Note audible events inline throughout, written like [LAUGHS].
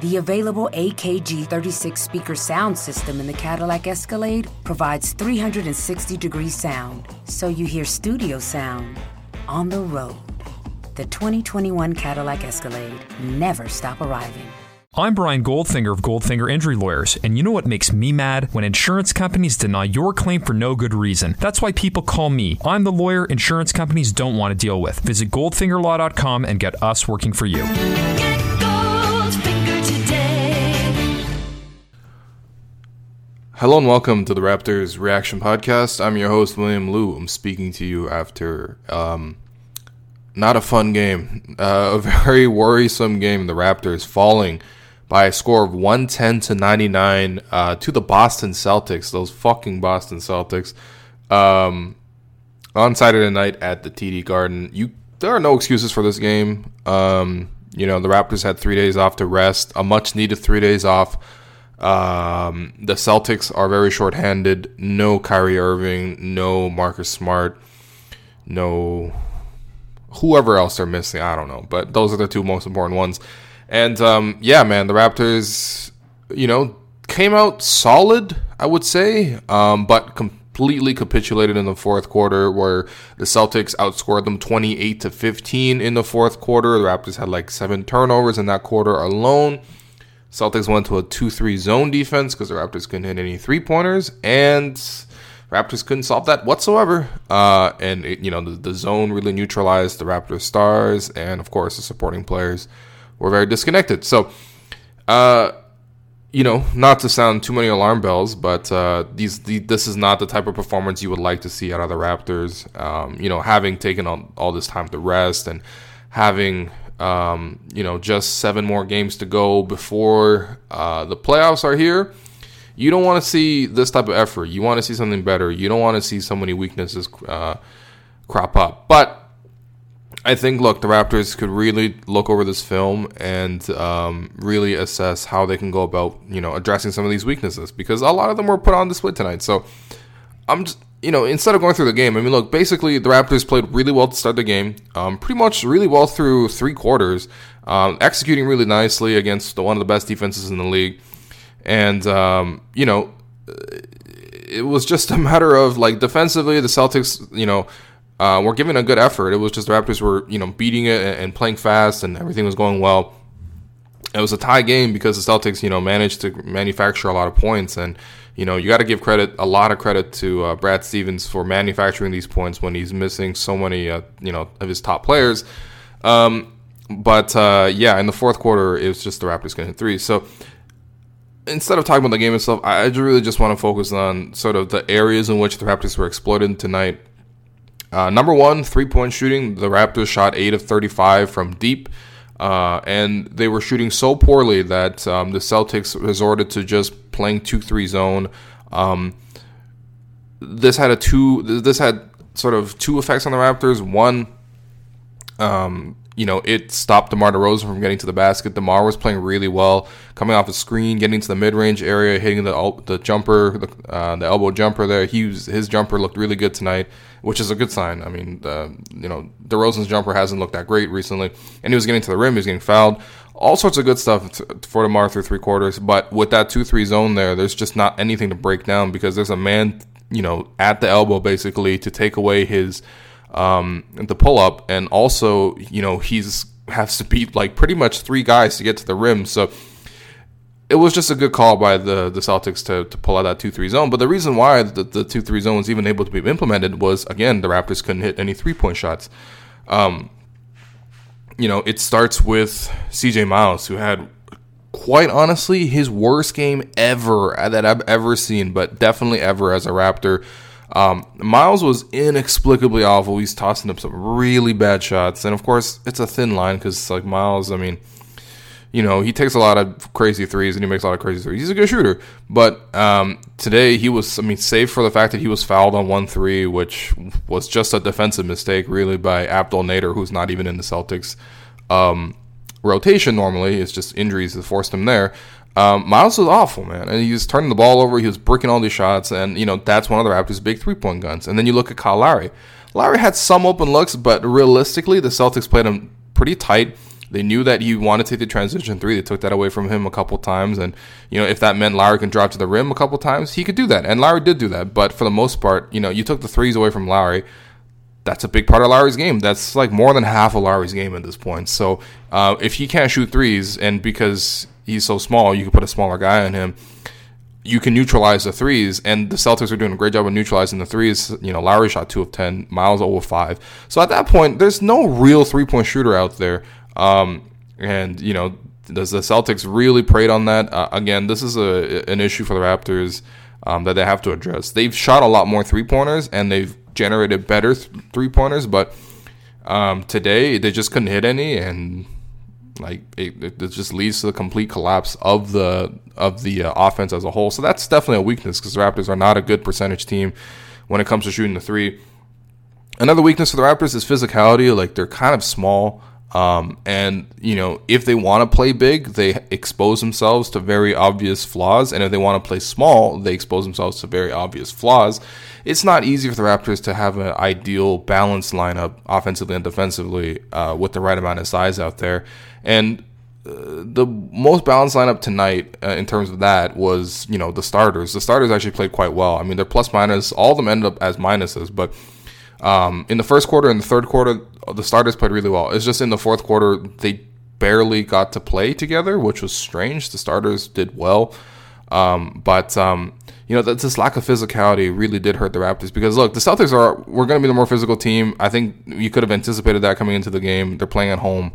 The available AKG 36 speaker sound system in the Cadillac Escalade provides 360 degree sound, so you hear studio sound on the road. The 2021 Cadillac Escalade never stop arriving. I'm Brian Goldfinger of Goldfinger Injury Lawyers, and you know what makes me mad? When insurance companies deny your claim for no good reason. That's why people call me. I'm the lawyer insurance companies don't want to deal with. Visit goldfingerlaw.com and get us working for you. Hello and welcome to the Raptors Reaction Podcast. I'm your host, William Lou. I'm speaking to you after um, not a fun game, [LAUGHS] uh, a very worrisome game. The Raptors falling by a score of 110 to 99 uh, to the Boston Celtics, those fucking Boston Celtics, um, on Saturday night at the TD Garden. You There are no excuses for this game. Um, you know, the Raptors had three days off to rest, a much needed three days off um, the Celtics are very short-handed. No Kyrie Irving, no Marcus Smart, no whoever else they're missing. I don't know, but those are the two most important ones. And um, yeah, man, the Raptors, you know, came out solid, I would say, um, but completely capitulated in the fourth quarter, where the Celtics outscored them 28 to 15 in the fourth quarter. The Raptors had like seven turnovers in that quarter alone. Celtics went to a 2 3 zone defense because the Raptors couldn't hit any three pointers, and Raptors couldn't solve that whatsoever. Uh, and, it, you know, the, the zone really neutralized the Raptors stars, and of course, the supporting players were very disconnected. So, uh, you know, not to sound too many alarm bells, but uh, these the, this is not the type of performance you would like to see out of the Raptors. Um, you know, having taken on all this time to rest and having um, you know, just seven more games to go before uh, the playoffs are here. You don't want to see this type of effort. You want to see something better. You don't want to see so many weaknesses uh, crop up. But I think, look, the Raptors could really look over this film and um, really assess how they can go about, you know, addressing some of these weaknesses because a lot of them were put on display tonight. So I'm just you know, instead of going through the game, I mean, look, basically the Raptors played really well to start the game, um, pretty much really well through three quarters, um, executing really nicely against the, one of the best defenses in the league, and um, you know, it was just a matter of like defensively, the Celtics, you know. Uh, were giving a good effort. It was just the Raptors were, you know, beating it and, and playing fast, and everything was going well. It was a tie game because the Celtics, you know, managed to manufacture a lot of points, and you know, you got to give credit, a lot of credit to uh, Brad Stevens for manufacturing these points when he's missing so many, uh, you know, of his top players. Um, but uh, yeah, in the fourth quarter, it was just the Raptors hit three. So instead of talking about the game itself, I really just want to focus on sort of the areas in which the Raptors were exploited tonight. Uh, number one, three point shooting. The Raptors shot eight of 35 from deep. Uh, and they were shooting so poorly that um, the Celtics resorted to just playing two three zone. Um, this had a two. This had sort of two effects on the Raptors. One, um, you know, it stopped DeMar DeRozan from getting to the basket. DeMar was playing really well, coming off the screen, getting to the mid range area, hitting the the jumper, the, uh, the elbow jumper there. He was, his jumper looked really good tonight which is a good sign. I mean, uh, you know, DeRozan's jumper hasn't looked that great recently, and he was getting to the rim, he was getting fouled, all sorts of good stuff for DeMar through three quarters. But with that two-three zone there, there's just not anything to break down because there's a man, you know, at the elbow basically to take away his um, the pull up, and also, you know, he's has to beat like pretty much three guys to get to the rim. So it was just a good call by the, the Celtics to, to pull out that 2 3 zone. But the reason why the, the 2 3 zone was even able to be implemented was, again, the Raptors couldn't hit any three point shots. Um, you know, it starts with CJ Miles, who had quite honestly his worst game ever that I've ever seen, but definitely ever as a Raptor. Um, Miles was inexplicably awful. He's tossing up some really bad shots, and of course, it's a thin line because like Miles. I mean, you know, he takes a lot of crazy threes and he makes a lot of crazy threes. He's a good shooter, but um, today he was. I mean, save for the fact that he was fouled on one three, which was just a defensive mistake, really, by Abdel Nader, who's not even in the Celtics um, rotation normally. It's just injuries that forced him there. Um, Miles was awful, man, and he was turning the ball over. He was bricking all these shots, and you know that's one of the Raptors' big three point guns. And then you look at Kyle Lowry. Lowry had some open looks, but realistically, the Celtics played him pretty tight. They knew that he wanted to take the transition three. They took that away from him a couple times, and you know if that meant Lowry can drop to the rim a couple times, he could do that, and Lowry did do that. But for the most part, you know, you took the threes away from Lowry. That's a big part of Lowry's game. That's like more than half of Lowry's game at this point. So uh, if he can't shoot threes, and because he's so small, you can put a smaller guy on him. You can neutralize the threes, and the Celtics are doing a great job of neutralizing the threes. You know, Lowry shot two of ten, Miles over five. So at that point, there's no real three point shooter out there. Um, and you know, does the Celtics really preyed on that? Uh, again, this is a an issue for the Raptors um, that they have to address. They've shot a lot more three pointers and they've generated better th- three pointers, but um, today they just couldn't hit any, and like it, it, just leads to the complete collapse of the of the uh, offense as a whole. So that's definitely a weakness because the Raptors are not a good percentage team when it comes to shooting the three. Another weakness for the Raptors is physicality. Like they're kind of small. Um, and you know, if they want to play big, they expose themselves to very obvious flaws, and if they want to play small, they expose themselves to very obvious flaws. It's not easy for the Raptors to have an ideal balanced lineup, offensively and defensively, uh, with the right amount of size out there. And uh, the most balanced lineup tonight, uh, in terms of that, was you know the starters. The starters actually played quite well. I mean, they're plus minus. All of them ended up as minuses, but um, in the first quarter and the third quarter, the starters played really well. It's just in the fourth quarter they barely got to play together, which was strange. The starters did well, um, but um, you know this lack of physicality really did hurt the Raptors because look, the Celtics are we're going to be the more physical team. I think you could have anticipated that coming into the game. They're playing at home.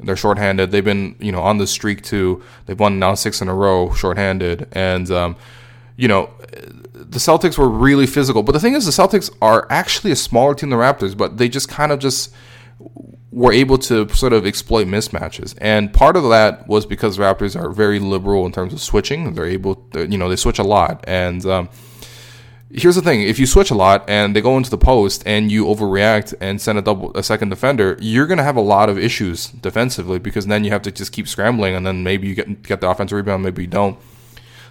They're shorthanded. They've been you know on the streak too. They've won now six in a row shorthanded, and um, you know the Celtics were really physical. But the thing is, the Celtics are actually a smaller team than the Raptors, but they just kind of just were able to sort of exploit mismatches. And part of that was because Raptors are very liberal in terms of switching. They're able, to, you know, they switch a lot. And um, here's the thing: if you switch a lot and they go into the post and you overreact and send a double, a second defender, you're going to have a lot of issues defensively because then you have to just keep scrambling, and then maybe you get get the offensive rebound, maybe you don't.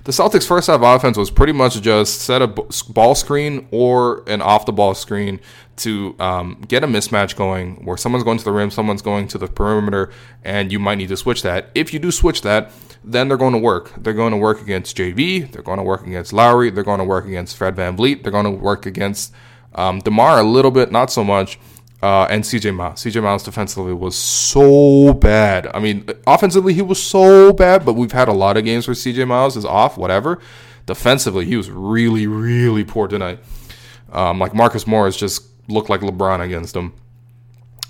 The Celtics' first half offense was pretty much just set a ball screen or an off the ball screen to um, get a mismatch going where someone's going to the rim, someone's going to the perimeter, and you might need to switch that. If you do switch that, then they're going to work. They're going to work against JV, they're going to work against Lowry, they're going to work against Fred VanVleet, they're going to work against um, DeMar a little bit, not so much. Uh, and CJ Miles. CJ Miles defensively was so bad. I mean, offensively he was so bad, but we've had a lot of games where CJ Miles is off, whatever. Defensively, he was really, really poor tonight. Um, like Marcus Morris just looked like LeBron against him.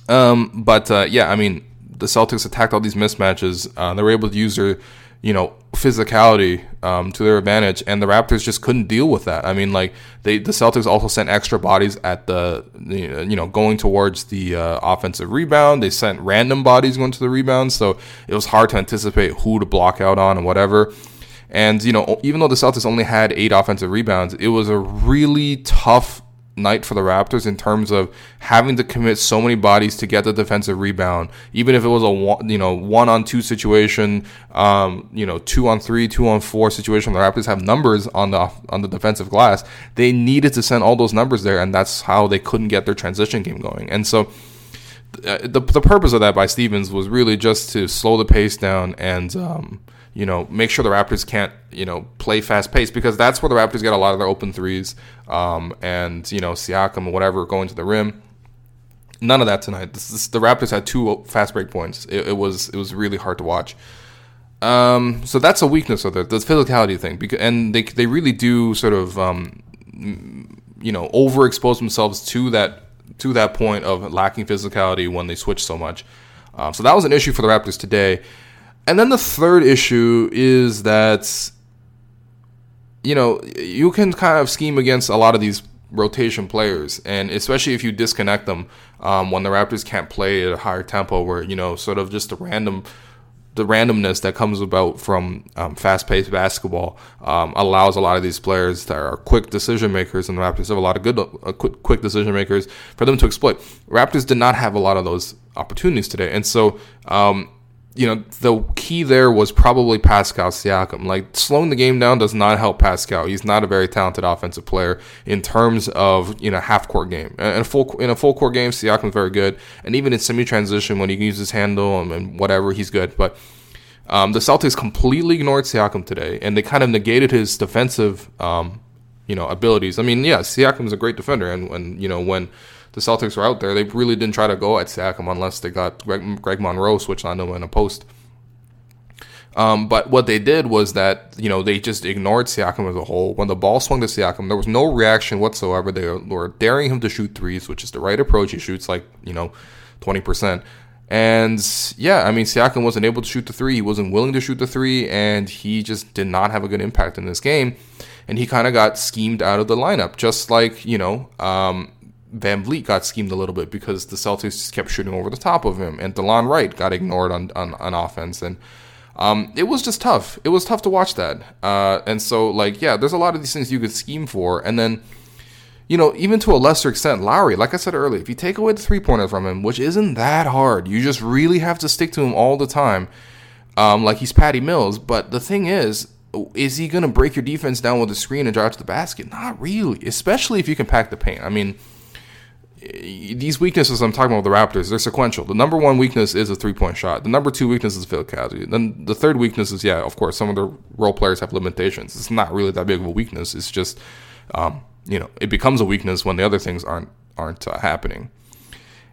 Um, but uh, yeah, I mean, the Celtics attacked all these mismatches. Uh, they were able to use their you know physicality um, to their advantage, and the Raptors just couldn't deal with that. I mean, like they the Celtics also sent extra bodies at the you know going towards the uh, offensive rebound. They sent random bodies going to the rebound, so it was hard to anticipate who to block out on and whatever. And you know, even though the Celtics only had eight offensive rebounds, it was a really tough night for the Raptors in terms of having to commit so many bodies to get the defensive rebound, even if it was a one, you know one on two situation, um, you know two on three, two on four situation. The Raptors have numbers on the on the defensive glass. They needed to send all those numbers there, and that's how they couldn't get their transition game going. And so. Uh, the, the purpose of that by Stevens was really just to slow the pace down and um, you know, make sure the Raptors can't, you know, play fast pace because that's where the Raptors get a lot of their open threes. Um, and, you know, Siakam or whatever going to the rim. None of that tonight. This, this, the Raptors had two fast break points. It, it, was it was really hard to watch. Um, so that's a weakness of it, the physicality thing. Because and they they really do sort of um, you know overexpose themselves to that to that point of lacking physicality when they switch so much. Um, so that was an issue for the Raptors today. And then the third issue is that you know you can kind of scheme against a lot of these rotation players, and especially if you disconnect them um, when the Raptors can't play at a higher tempo, where you know sort of just a random the randomness that comes about from um, fast-paced basketball um, allows a lot of these players that are quick decision makers, and the Raptors have a lot of good, uh, quick, quick decision makers for them to exploit. Raptors did not have a lot of those opportunities today, and so um, you know, the key there was probably Pascal Siakam. Like slowing the game down does not help Pascal. He's not a very talented offensive player in terms of you know half court game. In a full in a full court game, Siakam's very good, and even in semi transition when he can use his handle and, and whatever, he's good. But um, the Celtics completely ignored Siakam today, and they kind of negated his defensive um, you know abilities. I mean, yeah, Siakam's a great defender, and when you know when the Celtics were out there, they really didn't try to go at Siakam unless they got Greg, Greg Monroe switched on him in a post. Um, but what they did was that you know they just ignored Siakam as a whole. When the ball swung to Siakam, there was no reaction whatsoever. They were daring him to shoot threes, which is the right approach. He shoots like you know twenty percent. And yeah, I mean, Siakam wasn't able to shoot the three. He wasn't willing to shoot the three, and he just did not have a good impact in this game. And he kind of got schemed out of the lineup, just like you know, um, VanVleet got schemed a little bit because the Celtics just kept shooting over the top of him, and Delon Wright got ignored on on, on offense, and um, it was just tough. It was tough to watch that, uh, and so like yeah, there's a lot of these things you could scheme for, and then you know even to a lesser extent, Lowry, like I said earlier, if you take away the three pointer from him, which isn't that hard, you just really have to stick to him all the time, um, like he's Patty Mills. But the thing is, is he going to break your defense down with a screen and drive to the basket? Not really, especially if you can pack the paint. I mean these weaknesses I'm talking about the Raptors, they're sequential. The number one weakness is a three point shot. The number two weakness is physicality. Then the third weakness is, yeah, of course, some of the role players have limitations. It's not really that big of a weakness. It's just, um, you know, it becomes a weakness when the other things aren't aren't uh, happening.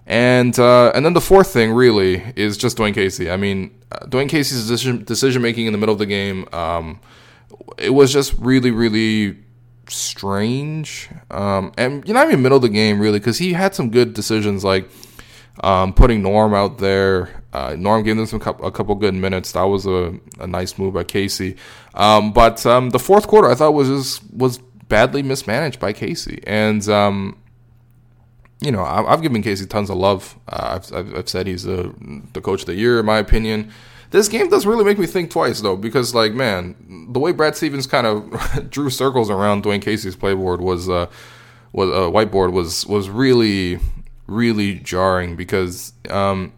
And uh, and then the fourth thing really is just Dwane Casey. I mean, uh, Dwane Casey's decision decision making in the middle of the game, um, it was just really really strange. Um, and you know, not even middle of the game really, because he had some good decisions like um, putting Norm out there. Uh, Norm gave them some a couple good minutes. That was a, a nice move by Casey. Um, but um, the fourth quarter, I thought was just, was badly mismanaged by Casey, and um, you know, I've, given Casey tons of love. Uh, I've, I've, I've, said he's a, the coach of the year in my opinion. This game does really make me think twice though, because like man, the way Brad Stevens kind of [LAUGHS] drew circles around Dwane Casey's playboard was uh, was uh, whiteboard was was really really jarring because um,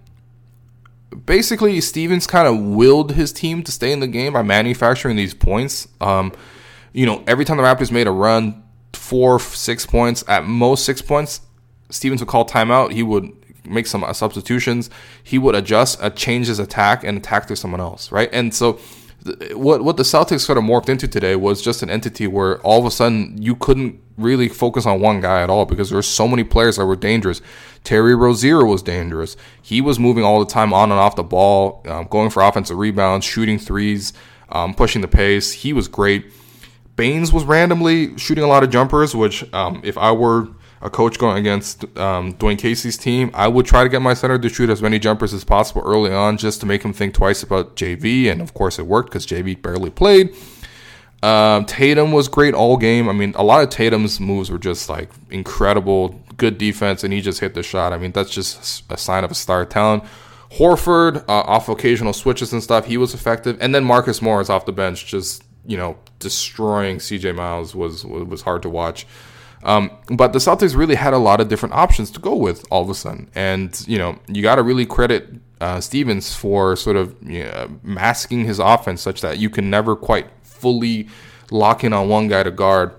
basically Stevens kind of willed his team to stay in the game by manufacturing these points. Um, you know, every time the Raptors made a run, four, six points, at most six points, Stevens would call timeout. He would make some uh, substitutions. He would adjust, uh, change his attack, and attack to someone else, right? And so, th- what what the Celtics sort of morphed into today was just an entity where all of a sudden you couldn't really focus on one guy at all because there were so many players that were dangerous. Terry Rozier was dangerous. He was moving all the time on and off the ball, um, going for offensive rebounds, shooting threes, um, pushing the pace. He was great. Baynes was randomly shooting a lot of jumpers, which um, if I were a coach going against um, Dwane Casey's team, I would try to get my center to shoot as many jumpers as possible early on just to make him think twice about JV. And of course, it worked because JV barely played. Um, Tatum was great all game. I mean, a lot of Tatum's moves were just like incredible, good defense, and he just hit the shot. I mean, that's just a sign of a star talent. Horford, uh, off occasional switches and stuff, he was effective. And then Marcus Morris off the bench, just you know, destroying CJ Miles was was hard to watch. Um, but the Celtics really had a lot of different options to go with all of a sudden, and you know you got to really credit uh, Stevens for sort of you know, masking his offense such that you can never quite fully lock in on one guy to guard.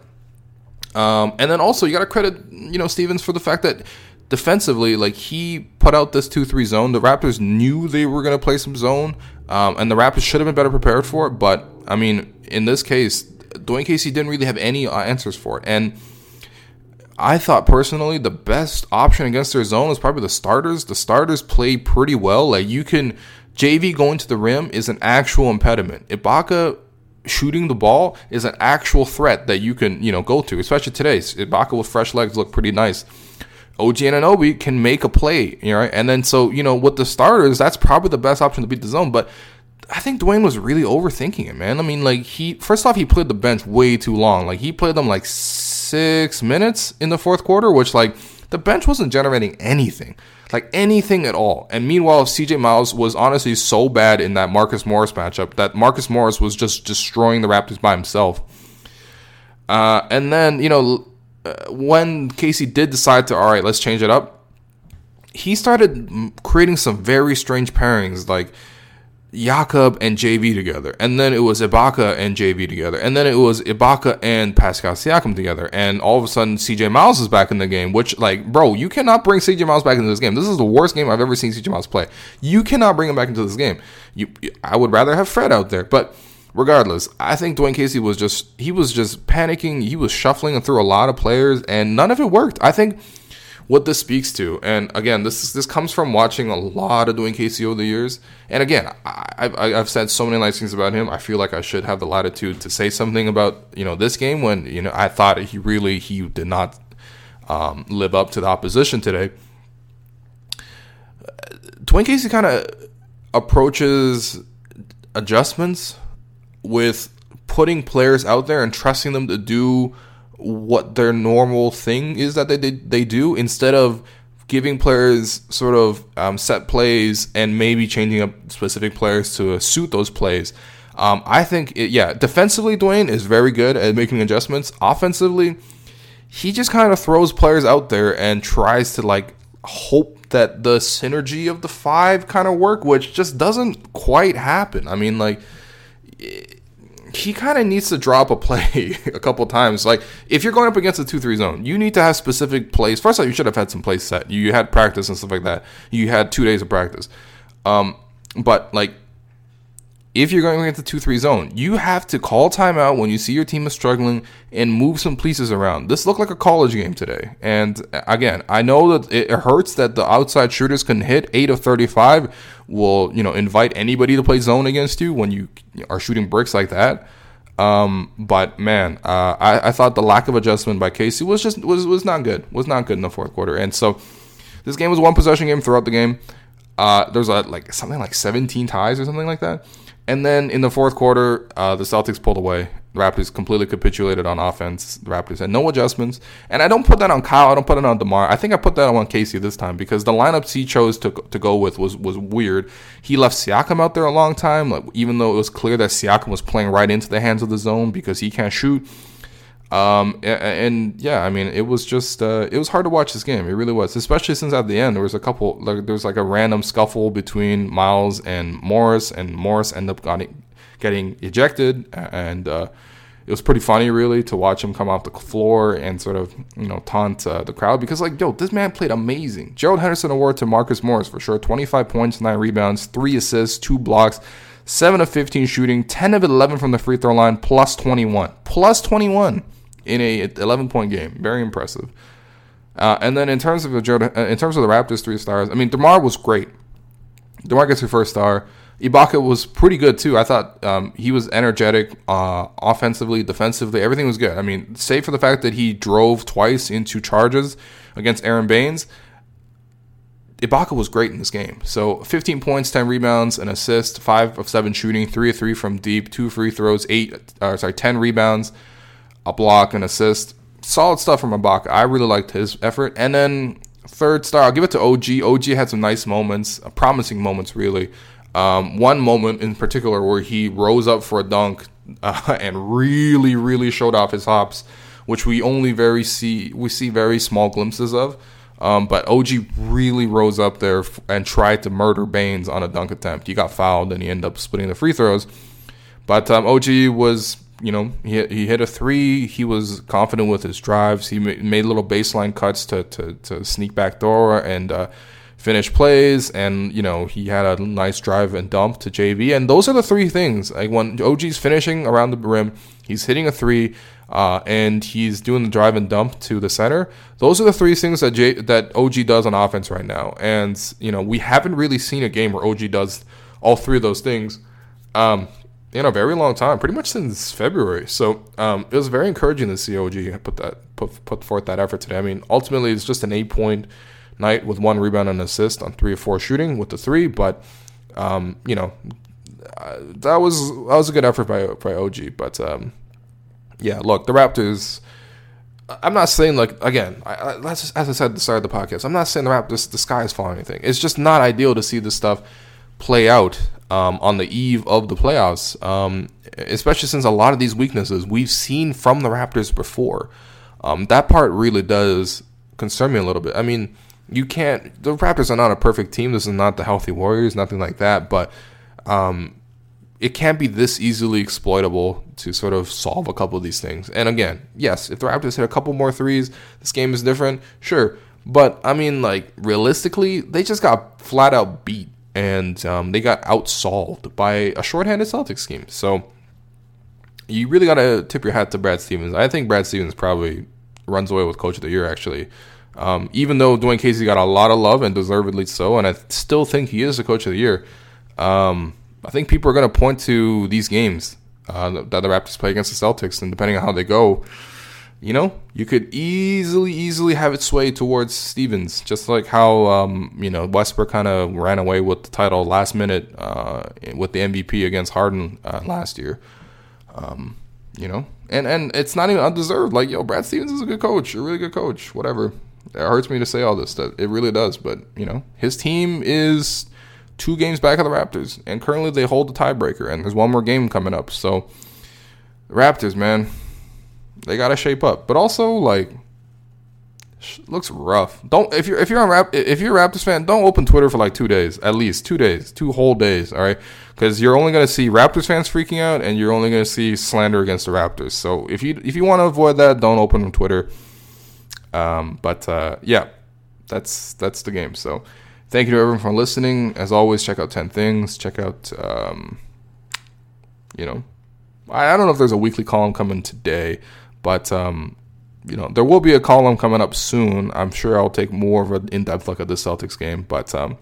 Um, and then also you got to credit you know Stevens for the fact that defensively, like he put out this two-three zone. The Raptors knew they were going to play some zone, um, and the Raptors should have been better prepared for it. But I mean, in this case, Dwane Casey didn't really have any uh, answers for it, and I thought personally the best option against their zone is probably the starters. The starters play pretty well. Like you can JV going to the rim is an actual impediment. Ibaka shooting the ball is an actual threat that you can, you know, go to, especially today. Ibaka with fresh legs look pretty nice. OG Anunoby can make a play, you know, and then so, you know, with the starters, that's probably the best option to beat the zone. But I think Dwane was really overthinking it, man. I mean, like he first off he played the bench way too long. Like he played them like six minutes in the fourth quarter, which like the bench wasn't generating anything, like anything at all. And meanwhile, CJ Miles was honestly so bad in that Marcus Morris matchup that Marcus Morris was just destroying the Raptors by himself. Uh, and then you know uh, when Casey did decide to all right, let's change it up, he started creating some very strange pairings like Jakob and JV together, and then it was Ibaka and JV together, and then it was Ibaka and Pascal Siakam together, and all of a sudden CJ Miles is back in the game. Which, like, bro, you cannot bring CJ Miles back into this game. This is the worst game I've ever seen CJ Miles play. You cannot bring him back into this game. You, I would rather have Fred out there, but regardless, I think Dwane Casey was just he was just panicking. He was shuffling through a lot of players, and none of it worked. I think what this speaks to, and again, this is, this comes from watching a lot of Dwane Casey over the years. And again, I, I, I've said so many nice things about him. I feel like I should have the latitude to say something about you know this game when you know I thought he really he did not um, live up to the opposition today. Dwane Casey kind of approaches adjustments with putting players out there and trusting them to do what their normal thing is that they they, they do instead of giving players sort of um, set plays and maybe changing up specific players to suit those plays. Um, I think, it, yeah, defensively, Dwane is very good at making adjustments. Offensively, he just kind of throws players out there and tries to like hope that the synergy of the five kind of work, which just doesn't quite happen. I mean, like he kind of needs to drop a play [LAUGHS] a couple times. Like if you're going up against a two three zone, you need to have specific plays. First of all, you should have had some plays set. You had practice and stuff like that. You had two days of practice. Um, but like if you're going into two three zone, you have to call timeout when you see your team is struggling and move some pieces around. This looked like a college game today. And again, I know that it hurts that the outside shooters can hit eight of thirty five. Will you know invite anybody to play zone against you when you are shooting bricks like that? Um, but man, uh, I, I thought the lack of adjustment by Casey was just was was not good. Was not good in the fourth quarter. And so this game was one possession game throughout the game. Uh, there's a, like something like 17 ties or something like that. And then in the fourth quarter, uh, the Celtics pulled away. The Raptors completely capitulated on offense. The Raptors had no adjustments. And I don't put that on Kyle. I don't put it on DeMar. I think I put that on Casey this time because the lineups he chose to, to go with was, was weird. He left Siakam out there a long time, like, even though it was clear that Siakam was playing right into the hands of the zone because he can't shoot. Um, and, and, yeah, I mean, it was just uh, it was hard to watch this game. It really was, especially since at the end there was a couple like there was like a random scuffle between Miles and Morris, and Morris ended up getting getting ejected, and uh, it was pretty funny really to watch him come off the floor and sort of you know taunt uh, the crowd because like yo, this man played amazing. Gerald Henderson award to Marcus Morris for sure. Twenty five points, nine rebounds, three assists, two blocks. 7 of 15 shooting, 10 of 11 from the free throw line, plus 21. Plus 21 in a 11 point game. Very impressive. Uh, and then in terms of the uh, in terms of the Raptors three stars, I mean Demar was great. Demar gets your first star. Ibaka was pretty good too. I thought um, he was energetic, uh, offensively, defensively, everything was good. I mean, save for the fact that he drove twice into charges against Aaron Baynes. Ibaka was great in this game. So 15 points, 10 rebounds, an assist, five of seven shooting, three of three from deep, two free throws, eight, uh, sorry, 10 rebounds a block, an assist. Solid stuff from Ibaka. I really liked his effort. And then third star, I'll give it to OG. OG had some nice moments, uh, promising moments, really. Um, one moment in particular where he rose up for a dunk [LAUGHS] uh, and really, really showed off his hops, which we only very see we see very small glimpses of. Um, but OG really rose up there f- and tried to murder Baynes on a dunk attempt. He got fouled and he ended up splitting the free throws. But um, OG was you know, he, he hit a three. He was confident with his drives. He made little baseline cuts to, to, to sneak back door and uh, finish plays, and you know he had a nice drive and dump to JV, and those are the three things. Like when OG's finishing around the rim, he's hitting a three, uh, and he's doing the drive and dump to the center. Those are the three things that J- that OG does on offense right now, and you know we haven't really seen a game where OG does all three of those things. Um, in a very long time, pretty much since February. So um, it was very encouraging to see OG put that put put forth that effort today. I mean, ultimately it's just an eight point night with one rebound and assist on three or four shooting with the three, but um, you know uh, that was that was a good effort by by OG. But um, yeah, look, the Raptors. I'm not saying like again, I, I, as I said at the start of the podcast, I'm not saying the Raptors the sky is falling anything. It's just not ideal to see this stuff play out um, on the eve of the playoffs, um, especially since a lot of these weaknesses we've seen from the Raptors before. Um, that part really does concern me a little bit. I mean, you can't. The Raptors are not a perfect team. This is not the healthy Warriors, nothing like that. But um, it can't be this easily exploitable to sort of solve a couple of these things. And again, yes, if the Raptors hit a couple more threes, this game is different. Sure, but I mean, like realistically, they just got flat out beat and um, they got outsolved by a shorthanded Celtics team. So you really got to tip your hat to Brad Stevens. I think Brad Stevens probably runs away with Coach of the Year, actually. Um, even though Dwane Casey got a lot of love and deservedly so, and I still think he is the Coach of the Year. Um, I think people are going to point to these games uh, that the Raptors play against the Celtics, and depending on how they go, you know, you could easily, easily have it sway towards Stevens, just like how, um, you know, Westbrook kind of ran away with the title last minute uh, with the MVP against Harden uh, last year. Um, you know, and and it's not even undeserved. Like, yo, Brad Stevens is a good coach, a really good coach. Whatever. It hurts me to say all this. That it really does, but you know, his team is two games back of the Raptors, and currently they hold the tiebreaker, and there's one more game coming up. So, Raptors, man, they gotta shape up. But also like looks rough. Don't if you're if you're on rap if you're a Raptors fan, don't open Twitter for like two days at least two days, two whole days. All right, because you're only gonna see Raptors fans freaking out, and you're only gonna see slander against the Raptors. So if you if you want to avoid that, don't open on Twitter. Um, but uh, yeah, that's that's the game. So thank you to everyone for listening. As always, check out Ten Things. Check out um, you know, I, I don't know if there's a weekly column coming today. But um, you know, there will be a column coming up soon. I'm sure I'll take more of an in-depth look at the Celtics game. But um,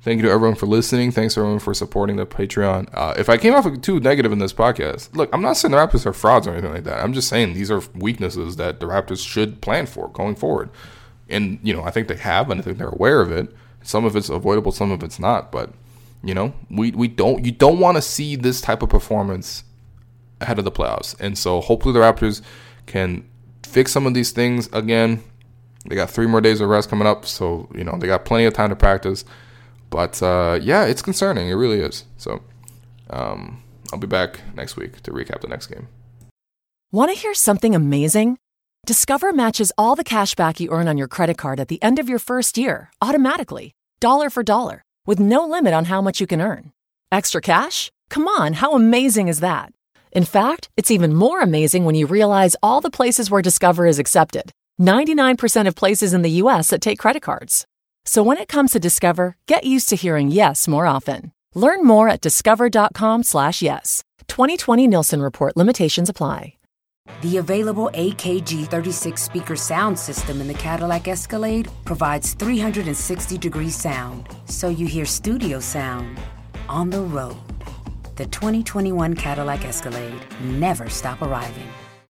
thank you to everyone for listening. Thanks everyone for supporting the Patreon. Uh, if I came off too negative in this podcast, look, I'm not saying the Raptors are frauds or anything like that. I'm just saying these are weaknesses that the Raptors should plan for going forward. And you know, I think they have, and I think they're aware of it. Some of it's avoidable, some of it's not. But you know, we we don't you don't want to see this type of performance ahead of the playoffs. And so hopefully the Raptors can fix some of these things again. They got three more days of rest coming up, so you know they got plenty of time to practice. But uh, yeah, it's concerning. It really is. So um, I'll be back next week to recap the next game. Want to hear something amazing? Discover matches all the cash back you earn on your credit card at the end of your first year automatically, dollar for dollar, with no limit on how much you can earn. Extra cash? Come on, how amazing is that? In fact, it's even more amazing when you realize all the places where Discover is accepted 99% of places in the US that take credit cards. So when it comes to Discover, get used to hearing yes more often. Learn more at discover.com/slash yes. 2020 Nielsen Report limitations apply. The available AKG 36 speaker sound system in the Cadillac Escalade provides 360 degree sound, so you hear studio sound on the road the 2021 Cadillac Escalade never stop arriving.